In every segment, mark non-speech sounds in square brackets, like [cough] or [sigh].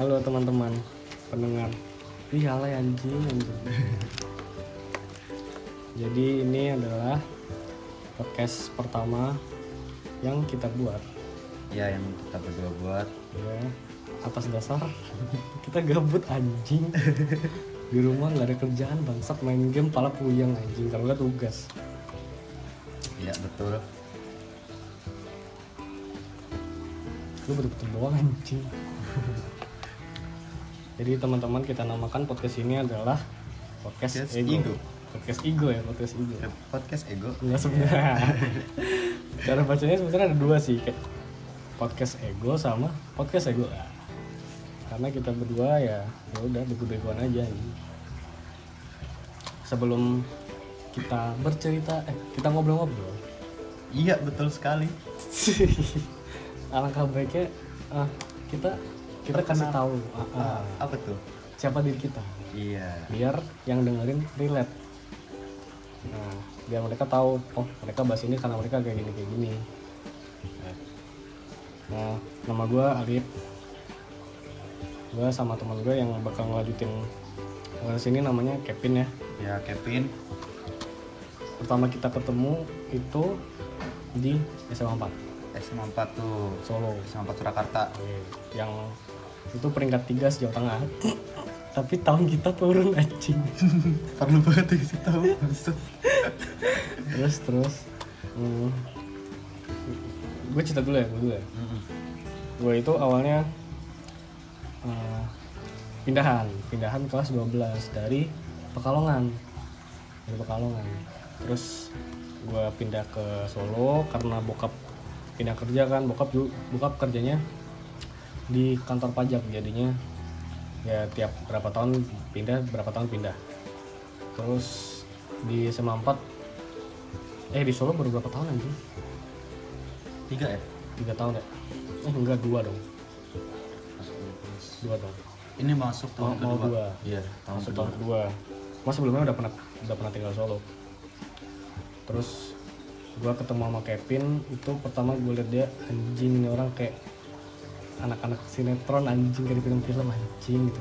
Halo teman-teman pendengar. Ih, alay anjing, anjing. Jadi ini adalah podcast pertama yang kita buat. Ya yang kita berdua buat. Ya atas dasar kita gabut anjing. Di rumah nggak ada kerjaan bangsat main game pala puyeng anjing. Kalau nggak tugas. Ya betul lu betul-betul doang anjing. Jadi teman-teman kita namakan podcast ini adalah podcast, Podcast ego. ego. podcast ego ya podcast ego. Eh, podcast ego. Enggak sebenarnya. [laughs] Cara bacanya sebenarnya ada dua sih kayak podcast ego sama podcast ego. Karena kita berdua ya ya udah bego-begoan aja nih. sebelum kita bercerita eh kita ngobrol-ngobrol. Iya betul sekali [laughs] alangkah baiknya ah, kita kita kasih tahu ah, ah, Ah, apa tuh? siapa diri kita. Iya. Biar yang dengerin relate. Nah biar mereka tahu oh mereka bahas ini karena mereka kayak gini kayak gini. Nah nama gue Alip. Gue sama teman gue yang bakal ngelanjutin ke sini namanya Kevin ya. Ya Kevin. Pertama kita ketemu itu di SMA 4 SMA 4 tuh Solo. SMA 4 Surakarta. Yang itu peringkat tiga sejauh tengah. Tapi tahun kita turun anjing. Perlu banget dikasih tahu maksud. Terus terus hmm, gue cerita dulu ya gue dulu ya. Gue itu awalnya eh, pindahan. Pindahan kelas 12 dari Pekalongan. Dari Pekalongan. Terus gue pindah ke Solo karena bokap pindah kerja kan bokap bokap kerjanya di kantor pajak jadinya. Ya tiap berapa tahun pindah berapa tahun pindah. Terus di SMA 4 eh di Solo baru berapa tahun anjing? Tiga ya? Tiga tahun ya? Eh enggak dua dong. Dua dong. Ini masuk tahun mau kedua? dua. Iya tahun masuk kedua. tahun kedua. Mas sebelumnya udah pernah udah pernah tinggal Solo. Terus gua ketemu sama Kevin itu pertama gue liat dia anjing ini orang kayak anak-anak sinetron anjing kayak di film-film anjing gitu.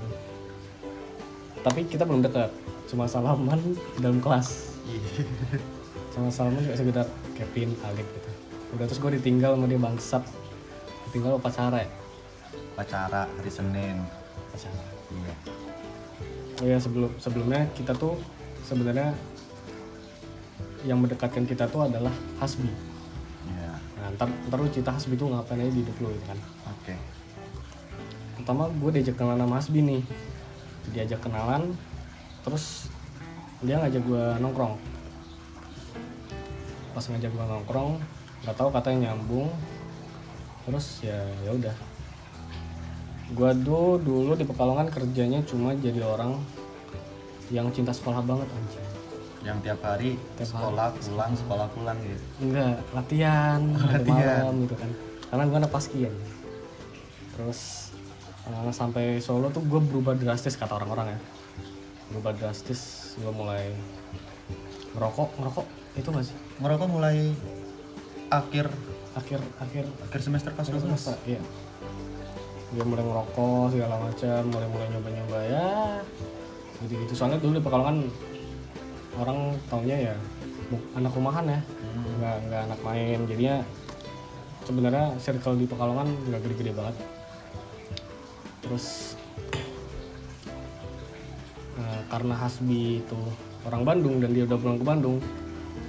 Tapi kita belum dekat cuma salaman dalam kelas. Iya. sama salaman kayak sekedar Kevin Alif gitu. Udah terus gue ditinggal sama dia bangsat. Ditinggal upacara ya? Pacara hari Senin. Upacara iya. Oh ya sebelum sebelumnya kita tuh sebenarnya yang mendekatkan kita tuh adalah Hasbi. iya Nah, ntar, ntar lu cerita Hasbi tuh ngapain aja di hidup lu gitu kan. oke Pertama gue diajak kenalan sama Hasbi nih. Diajak kenalan, terus dia ngajak gue nongkrong. Pas ngajak gue nongkrong, nggak tahu katanya nyambung. Terus ya ya udah. Gue tuh dulu di Pekalongan kerjanya cuma jadi orang yang cinta sekolah banget anjing. Yang tiap hari Tiap sekolah pulang sekolah pulang gitu. Enggak latihan [laughs] hari Latihan. malam gitu kan. Karena gue anak paskian. Terus eh, sampai Solo tuh gue berubah drastis kata orang-orang ya. Berubah drastis gue mulai ngerokok ngerokok. Itu gak sih? Merokok mulai akhir akhir akhir. akhir semester pas akhir semester iya. Gue mulai ngerokok segala macam mulai mulai nyoba nyoba ya. Gitu gitu soalnya dulu di Pekalongan orang taunya ya anak rumahan ya. Hmm. nggak nggak anak main. Jadinya sebenarnya circle di Pekalongan nggak gede-gede banget. Terus eh, karena Hasbi itu orang Bandung dan dia udah pulang ke Bandung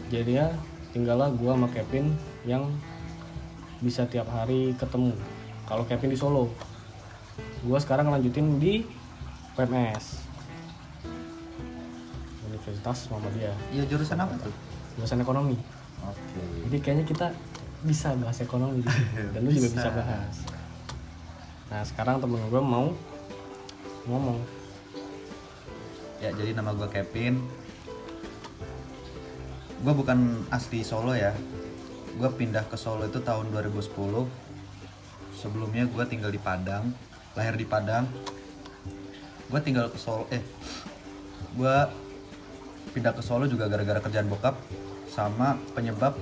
jadinya tinggallah gua sama Kevin yang bisa tiap hari ketemu. Kalau Kevin di Solo gua sekarang lanjutin di PMS Universitas Muhammadiyah iya jurusan apa tuh? Jurusan ekonomi. Oke. Jadi kayaknya kita bisa bahas ekonomi [laughs] dan lu juga Bisa. bisa bahas. Nah sekarang temen gue mau ngomong. Ya jadi nama gue Kevin. Gue bukan asli Solo ya. Gue pindah ke Solo itu tahun 2010 sebelumnya gue tinggal di Padang. Lahir di Padang. Gue tinggal ke Solo eh gue pindah ke Solo juga gara-gara kerjaan bokap sama penyebab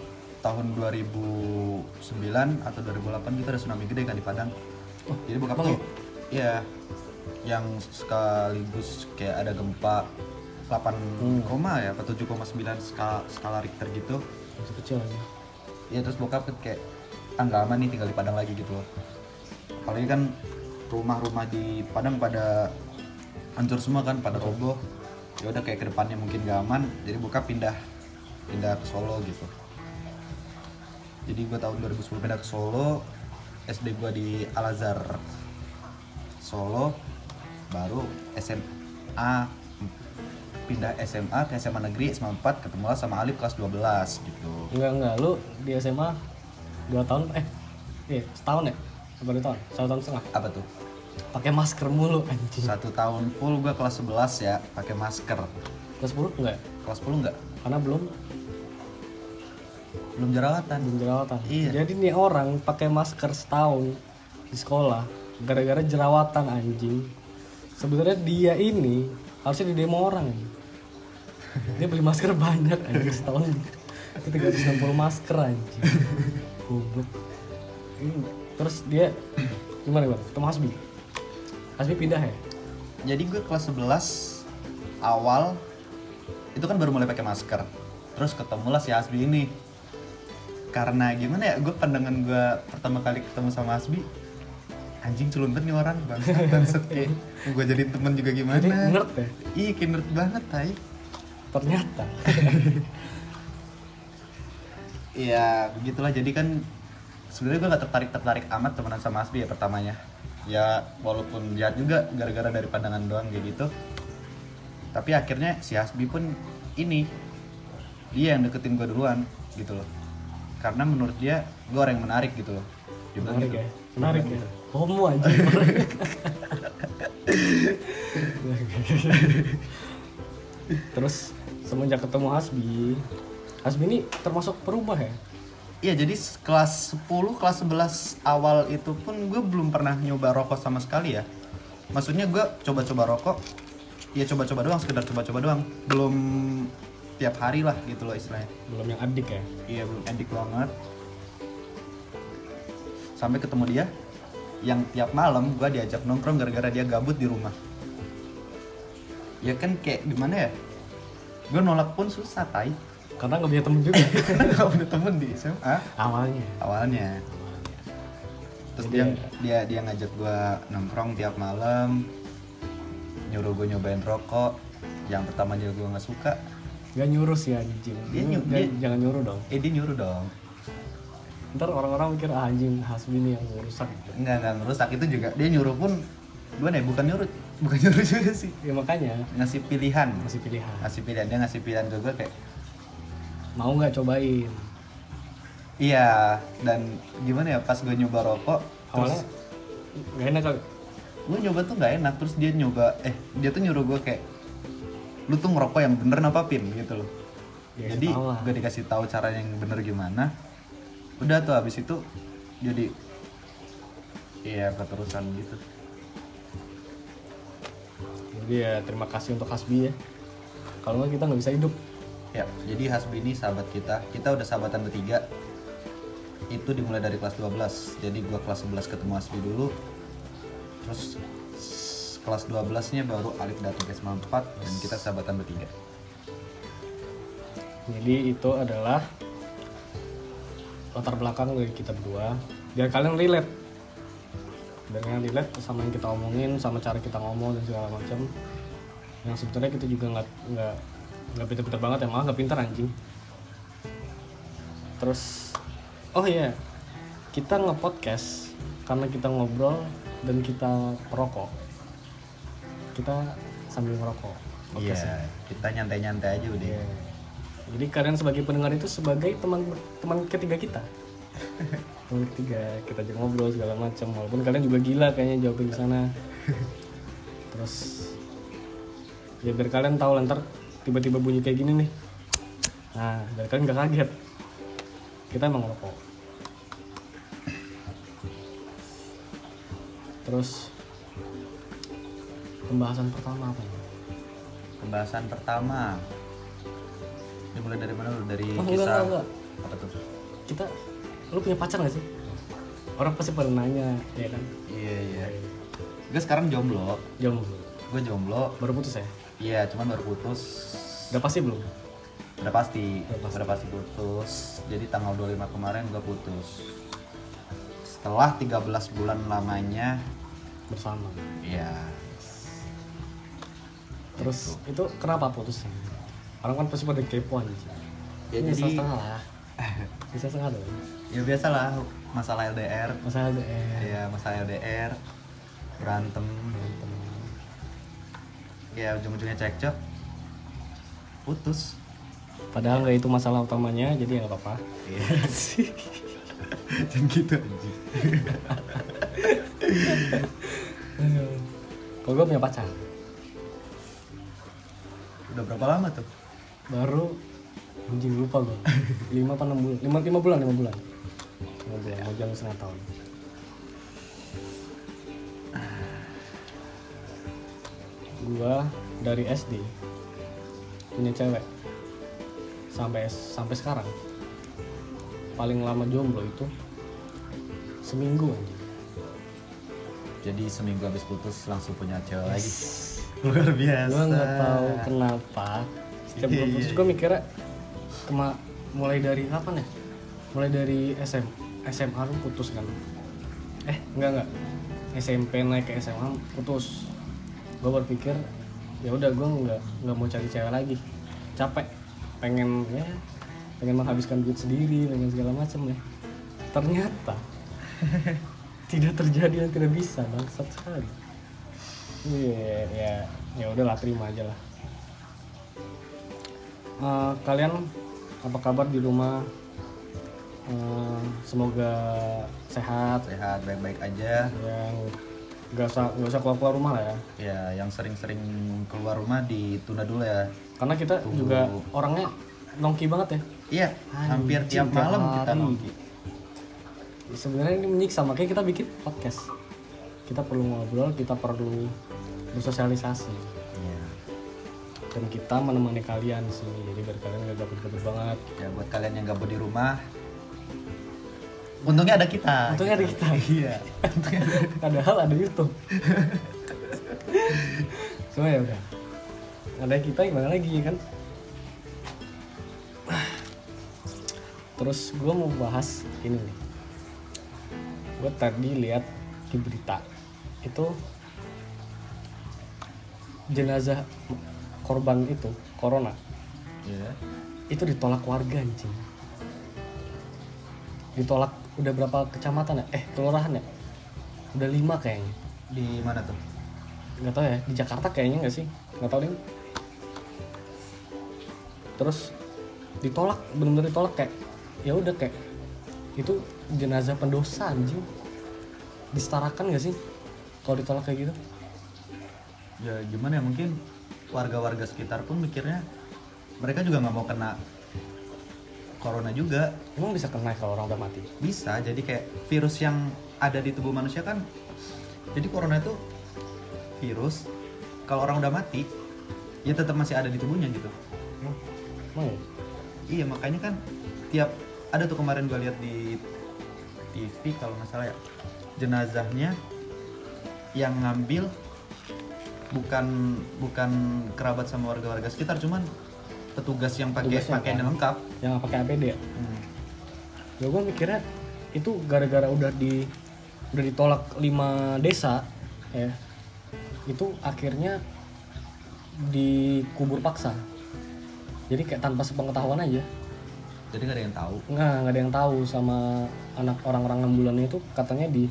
tahun 2009 atau 2008 kita ada tsunami gede kan di Padang. Oh, Jadi bokap tuh iya yang sekaligus kayak ada gempa 8, Hmm. koma ya atau 7,9 skala, skala Richter gitu. masih kecil aja Ya terus bokap kayak ah nggak aman nih tinggal di Padang lagi gitu loh. Apalagi kan rumah-rumah di Padang pada hancur semua kan, pada roboh. Ya udah kayak ke depannya mungkin gak aman, jadi bokap pindah pindah ke Solo gitu. Jadi gue tahun 2010 pindah ke Solo, SD gue di Al Azhar Solo, baru SMA pindah SMA ke SMA negeri SMA 4 ketemu lah sama Alif kelas 12 gitu. enggak enggak lu di SMA dua tahun eh iya setahun ya apa dua tahun satu tahun setengah Apa tuh? Pakai masker mulu anjing Satu tahun full gue kelas 11 ya, pakai masker. kelas 10 enggak? Kelas 10 enggak? karena belum Belum jerawatan. belum jerawatan Iya. jadi nih orang pakai masker setahun di sekolah gara-gara jerawatan anjing sebenarnya dia ini harusnya di demo orang dia beli masker banyak anjing setahun itu 360 masker anjing goblok Ini, terus dia gimana gimana ketemu Hasbi Hasbi pindah ya? Jadi gue kelas 11 awal itu kan baru mulai pakai masker. Terus ketemulah si Hasbi ini. Karena gimana ya, gue pandangan gue pertama kali ketemu sama Hasbi anjing culun banget nih orang bangsa dan kayak gue jadi temen juga gimana? Jadi nerd ya? Iya kayak nerd banget tay ternyata. [laughs] Iya begitulah. Jadi kan sebenarnya gue gak tertarik tertarik amat temenan sama Asbi ya pertamanya ya walaupun jahat juga gara-gara dari pandangan doang kayak gitu. Tapi akhirnya si Asbi pun ini dia yang deketin gue duluan gitu loh. Karena menurut dia gue orang yang menarik gitu loh. Dia bilang menarik gitu. ya? Menarik ya? [laughs] Homo anjing [laughs] terus semenjak ketemu Hasbi Hasbi ini termasuk perubah ya Iya jadi kelas 10, kelas 11 awal itu pun gue belum pernah nyoba rokok sama sekali ya. Maksudnya gue coba-coba rokok Ya coba-coba doang, sekedar coba-coba doang. Belum tiap hari lah gitu loh istilahnya. Belum yang adik ya? Iya belum edik banget. Sampai ketemu dia Yang tiap malam gue diajak nongkrong gara-gara dia gabut di rumah. Ya kan kayak gimana ya? Gue nolak pun susah tai karena nggak punya temen juga. [laughs] Karena gak punya temen di SMA awalnya. Awalnya. Terus dia dia dia ngajak gua nongkrong tiap malam. Nyuruh gue nyobain rokok. Yang pertama dia gua nggak suka. Gak nyuruh sih anjing. Dia nyu- nggak- dia- jangan nyuruh dong. eh dia nyuruh dong. Ntar orang-orang mikir ah, anjing Hasbi nih yang rusak. Gitu nggak nggak ngerusak. Itu juga dia nyuruh pun gua nih bukan nyuruh bukan [laughs] nyuruh juga sih. Ya makanya. Ngasih pilihan. Masih pilihan. Ngasih pilihan. Dia ngasih pilihan ke gue kayak mau nggak cobain? Iya dan gimana ya pas gue nyoba rokok awalnya terus nggak enak kali? gue nyoba tuh nggak enak terus dia nyoba eh dia tuh nyuruh gue kayak lu tuh ngerokok yang bener apa pin? Gitu loh. Ya, jadi gue dikasih tahu cara yang bener gimana. Udah tuh habis itu jadi iya keterusan gitu. Jadi ya terima kasih untuk Hasbi ya. Kalau nggak kita nggak bisa hidup ya jadi Hasbi ini sahabat kita. Kita udah sahabatan bertiga. Itu dimulai dari kelas 12 jadi gue kelas 11 ketemu Hasbi dulu. Terus kelas 12 nya baru Alif datang ke SMA 4 dan kita sahabatan bertiga. Jadi itu adalah latar belakang dari kita berdua. Biar kalian relate. Kalian relate sama yang kita omongin sama cara kita ngomong dan segala macam. Yang sebetulnya kita juga nggak nggak nggak pintar-pintar banget ya malah nggak pintar anjing terus oh iya kita nge-podcast karena kita ngobrol dan kita merokok kita sambil ngerokok iya podcastnya. kita nyantai-nyantai aja udah Iya. Jadi kalian sebagai pendengar itu sebagai teman teman ketiga kita. [laughs] teman ketiga kita aja ngobrol segala macam walaupun kalian juga gila kayaknya jawabin ke sana. [laughs] Terus ya biar kalian tahu lah, ntar tiba-tiba bunyi kayak gini nih. Nah, biar kalian nggak kaget. Kita emang ngerokok. Terus pembahasan pertama apa nih? Pembahasan pertama. Dimulai dari mana dulu? Dari Oh, kisah enggak, enggak. apa tuh? kita lu punya pacar gak sih orang pasti pada nanya ya kan iya iya gue sekarang jomblo jomblo gue jomblo baru putus ya iya cuman baru putus. Udah pasti belum? Udah pasti. Udah pasti. udah pasti putus. Jadi tanggal 25 kemarin gue putus. Setelah 13 bulan lamanya bersama. Ya terus itu kenapa putusnya orang kan pasti pada kepo aja. Ya, Ini jadi- setengah lah. Bisa setengah dong. Ya biasalah masalah LDR masalah LDR ya masalah LDR berantem ya ujung-ujungnya cekcok. Putus. Padahal nggak itu masalah utamanya jadi ya nggak apa-apa. Iya. [laughs] Dan gitu anjing. Kalau gue punya pacar. Udah berapa lama tuh? Baru anjing lupa gue lima apa enam bulan? Lima lima bulan lima bulan. Lima bulan mau jalan setengah tahun gua dari SD punya cewek. Sampai sampai sekarang. Paling lama jomblo itu seminggu anjing. Jadi seminggu habis putus langsung punya cewek lagi? [laughs] Luar biasa. Gue nggak tahu kenapa. Setiap gue Iya, putus iya. gue mikirnya kema mulai dari kapan ya? Mulai dari SM SMA putus kan? Eh enggak enggak SMP naik ke SMA putus gue berpikir ya udah gue nggak nggak mau cari cewek lagi. Capek. Pengen ya pengen menghabiskan duit sendiri pengen segala macam ya. Ternyata [laughs] tidak terjadi dan tidak bisa bangsat sekali. Iya, ya, ya udahlah terima aja lah. Eh, kalian apa kabar di rumah? Eh, semoga sehat, sehat baik-baik aja. Yang nggak usah nggak usah keluar keluar rumah lah ya. ya yang sering-sering keluar rumah ditunda dulu ya Karena kita Tunggu. juga orangnya nongki banget ya. iya hampir tiap malam kita hari. nongki Sebenarnya ini menyiksa makanya kita bikin podcast. Kita perlu ngobrol, kita perlu bersosialisasi. iya Dan kita menemani kalian sih, jadi biar kalian nggak gabut-gabut banget. ya buat kalian yang gabut di rumah untungnya ada kita Untungnya ada kita. [laughs] iya [laughs] Padahal ada YouTube. [laughs] Cuma ya udah. Ada kita gimana lagi ya kan? Terus gue mau bahas ini nih. Gue tadi lihat di berita itu jenazah korban itu corona Iya. itu ditolak warga anjing ditolak udah berapa kecamatan ya? Eh kelurahan ya? Udah lima kayaknya. Di mana tuh? Nggak tahu ya di Jakarta kayaknya nggak sih? Nggak tahu deh. Terus ditolak benar-benar ditolak kayak ya udah kayak itu jenazah pendosa anjing. Disetarakan nggak sih? Kalau ditolak kayak gitu? Ya gimana ya mungkin warga-warga sekitar pun mikirnya mereka juga nggak mau kena corona juga. Emang bisa kena kalau orang udah mati? Bisa jadi kayak virus yang ada di tubuh manusia kan jadi corona itu virus kalau orang udah mati ya tetap masih ada di tubuhnya gitu. Emang emang ya? iya makanya kan tiap ada tuh kemarin gue lihat di TV kalau nggak salah ya jenazahnya yang ngambil bukan bukan kerabat sama warga-warga sekitar cuman petugas yang pakai pakaian kan? lengkap. Yang pakai APD ya Hmm. ya gue mikirnya itu gara-gara udah di udah ditolak lima desa ya itu akhirnya dikubur paksa. Jadi kayak tanpa sepengetahuan aja. Jadi nggak ada yang tahu? Nggak nggak ada yang tahu sama anak orang-orang enam bulan itu katanya di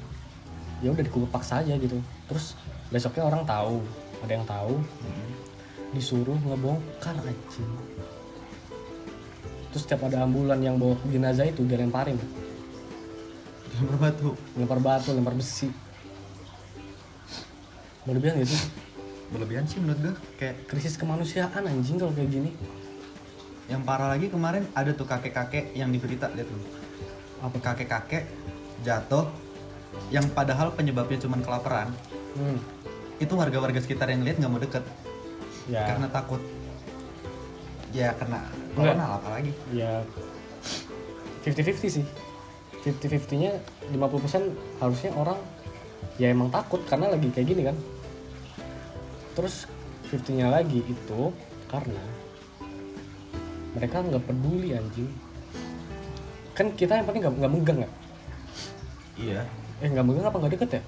ya udah dikubur paksa aja gitu. Terus besoknya orang tahu ada yang tahu disuruh ngebongkar anjing. Terus setiap ada ambulan yang bawa jenazah itu dilemparin. Lempar batu? Lempar batu lempar besi. Berlebihan gak sih? Berlebihan sih menurut gue kayak krisis kemanusiaan anjing kalau kayak gini. Yang parah lagi kemarin ada tuh kakek-kakek yang di berita lihat tuh. Apa? Kakek-kakek jatuh yang padahal penyebabnya cuma kelaparan. Hmm. itu warga-warga sekitar yang lihat nggak mau deket ya. Karena takut ya kena corona lah apalagi. Ya. 50-50 sih. 50-50 nya 50% harusnya orang ya emang takut karena lagi kayak gini kan. Terus 50 nya lagi itu karena mereka nggak peduli anjing. Kan kita yang penting nggak megang ya iya. Eh nggak megang apa nggak deket ya?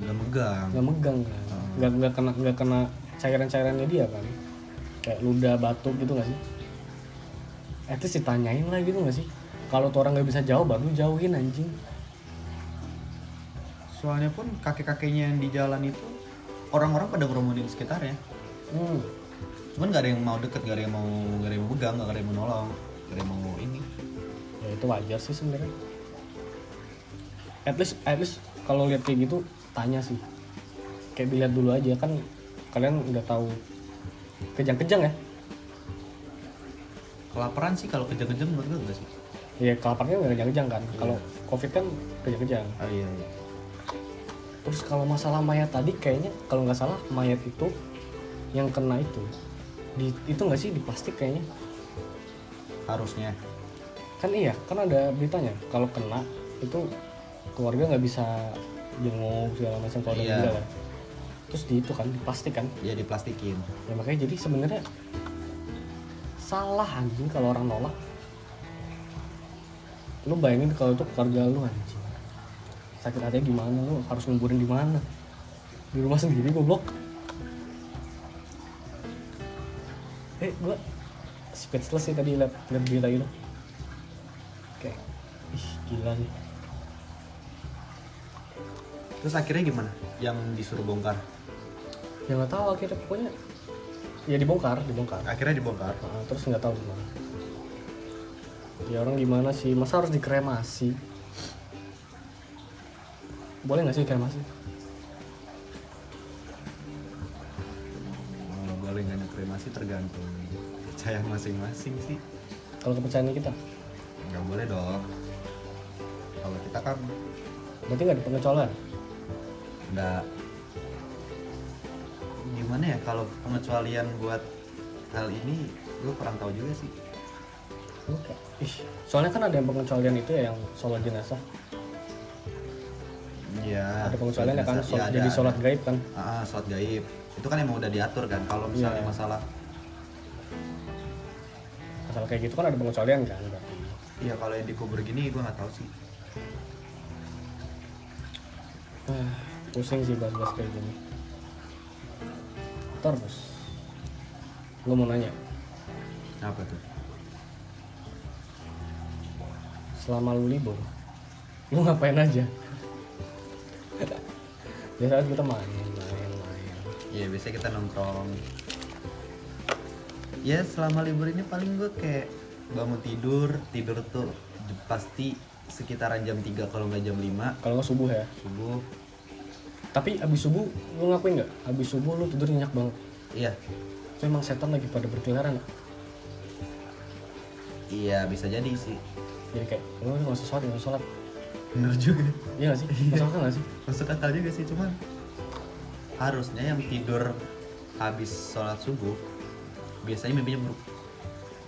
Nggak megang. Nggak megang. Kan Hmm. nggak nggak kena nggak kena cairan cairannya dia kan. Kayak ludah batuk gitu nggak sih? At least ditanyain lah gitu nggak sih? Kalau tuh orang nggak bisa jawab baru jauhin anjing. Soalnya pun kakek-kakeknya yang di jalan itu orang-orang pada ngerumunin sekitarnya hmm. cuman gak ada yang mau deket gak ada yang mau gak ada yang mau pegang gak ada yang mau nolong gak ada yang mau ini. Ya itu wajar sih sebenarnya. At least at least kalau lihat kayak gitu tanya sih. Kayak dilihat dulu aja kan kalian udah tahu. Kejang-kejang ya? Kelaparan sih kalau kejang-kejang menurut gue enggak sih. Ya kelaparannya nggak kejang-kejang kan. Iya. kalau covid kan kejang-kejang. Oh iya, iya. terus kalau masalah mayat tadi kayaknya kalau nggak salah mayat itu yang kena itu di itu nggak sih di plastik kayaknya? Harusnya. Kan iya kan ada beritanya. Kalau kena itu keluarga nggak bisa jenguk segala macam kalau ada Iya. meninggal kan terus di itu kan di plastik kan? Ya diplastikin. Ya makanya jadi sebenarnya salah anjing kalau orang nolak. Lu bayangin kalau itu keluarga lu anjing. Sakit hatinya gimana lu? Harus nguburin di mana? Di rumah sendiri goblok. Eh gua speechless sih tadi liat, liat berita gitu kayak ih gila nih. Terus akhirnya gimana? Yang disuruh bongkar ya nggak tahu akhirnya pokoknya ya dibongkar dibongkar. Akhirnya dibongkar. Nah, terus nggak tahu gimana. Ya orang gimana sih? Masa harus dikremasi? Boleh nggak sih dikremasi? Oh, boleh nggak kremasi tergantung percaya masing-masing sih. Kalau kepercayaan kita? Nggak boleh dong. Kalau kita kan berarti nggak ada pengecualian? Nggak gimana ya kalau pengecualian buat hal ini gue kurang tahu juga sih Oke. Ih, soalnya kan ada yang pengecualian itu ya yang sholat jenazah Iya. ada pengecualian ya kan jenazah. sholat, Iya, ada, jadi sholat ada. gaib kan Ah, sholat gaib. Itu kan emang udah diatur kan. Kalau misalnya Iya. masalah, masalah kayak gitu kan ada pengecualian kan berarti iya kalau yang dikubur gini gue nggak tahu sih. Ah, pusing sih bahas-bahas kayak gini terus gue mau nanya Apa tuh? selama lu libur lu ngapain aja [laughs] biasanya kita main main main Iya biasanya kita nongkrong. Ya selama libur ini paling gue kayak bangun tidur, tidur tuh pasti sekitaran jam 3 kalau nggak jam 5 kalau nggak subuh ya subuh. Tapi abis subuh lu ngapain nggak abis subuh lu tidur nyenyak banget Iya, itu emang setan lagi pada berkeliaran ya? iya bisa jadi sih. jadi kayak lu nggak usah sholat nggak usah sholat Bener juga. iya nggak sih masuk akal nggak sih Masuk akal juga sih cuman harusnya yang tidur habis sholat subuh biasanya mimpinya buruk.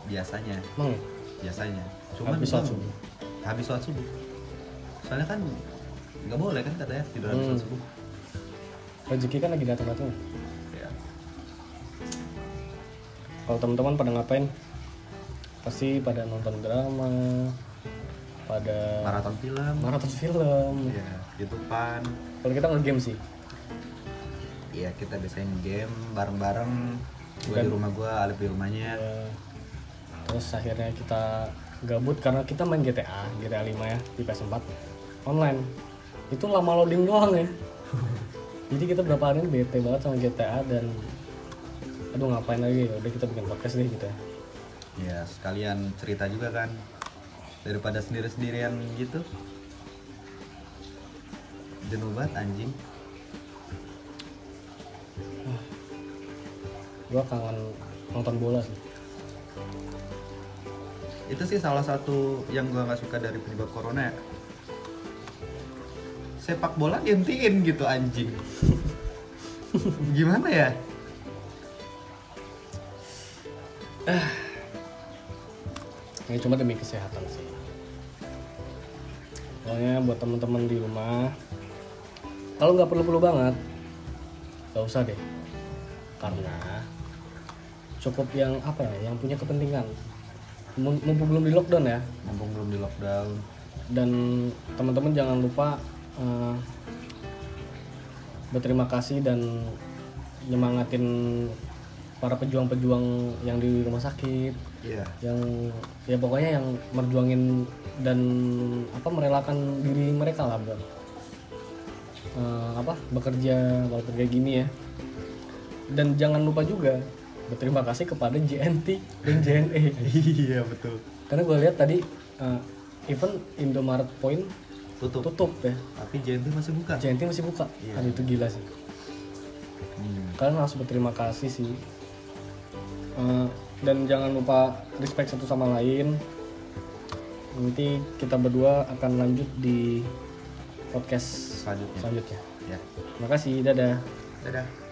Biasanya, emang ya? biasanya. Cuman Habis sholat subuh? Habis sholat subuh. Soalnya kan nggak boleh kan katanya tidur habis Hmm. sholat subuh. Rezeki kan lagi datang datang Ya. kalau teman-teman pada ngapain pasti pada nonton drama pada Maraton film. maraton film Iya, YouTubean. kalau kita nge-game sih Iya, kita biasain game bareng-bareng. Gue di rumah gue, Alif di rumahnya. Ya, terus akhirnya kita gabut karena kita main GTA GTA 5 ya di PS4 online itu lama loading doang ya [laughs] jadi kita berapa hari ini bete banget sama GTA dan aduh ngapain lagi ya udah kita bikin podcast deh gitu ya Ya, sekalian cerita juga kan. Daripada sendiri-sendirian gitu. Jenuh banget anjing. gua kangen nonton bola sih Itu sih salah satu yang gua nggak suka dari penyebab corona ya. Sepak bola dihentiin gitu anjing. Gimana ya? ini [sighs] cuma demi kesehatan sih. Pokoknya buat teman-teman di rumah kalau nggak perlu-perlu banget nggak usah deh. Karena cukup yang apa ya yang punya kepentingan. Mum- mumpung belum di lockdown ya. Mumpung belum di lockdown. Dan teman-teman jangan lupa eh, berterima kasih dan nyemangatin para pejuang-pejuang yang di rumah sakit. Iya. Yang ya pokoknya yang merjuangin dan apa merelakan diri mereka lah buat eh, apa bekerja walaupun kayak gini ya. Dan jangan lupa juga berterima kasih kepada JNT dan JNE [laughs] iya betul. Karena gue lihat tadi eh, event Indomaret Point tutup. Tutup ya. Tapi JNT masih buka. JNT masih buka? Iya. aduh itu gila sih. Hmm. kalian harus berterima kasih sih. Eh, dan jangan lupa respect satu sama lain. Nanti kita berdua akan lanjut di podcast selanjutnya. selanjutnya. Ya. Terima kasih dadah. Dadah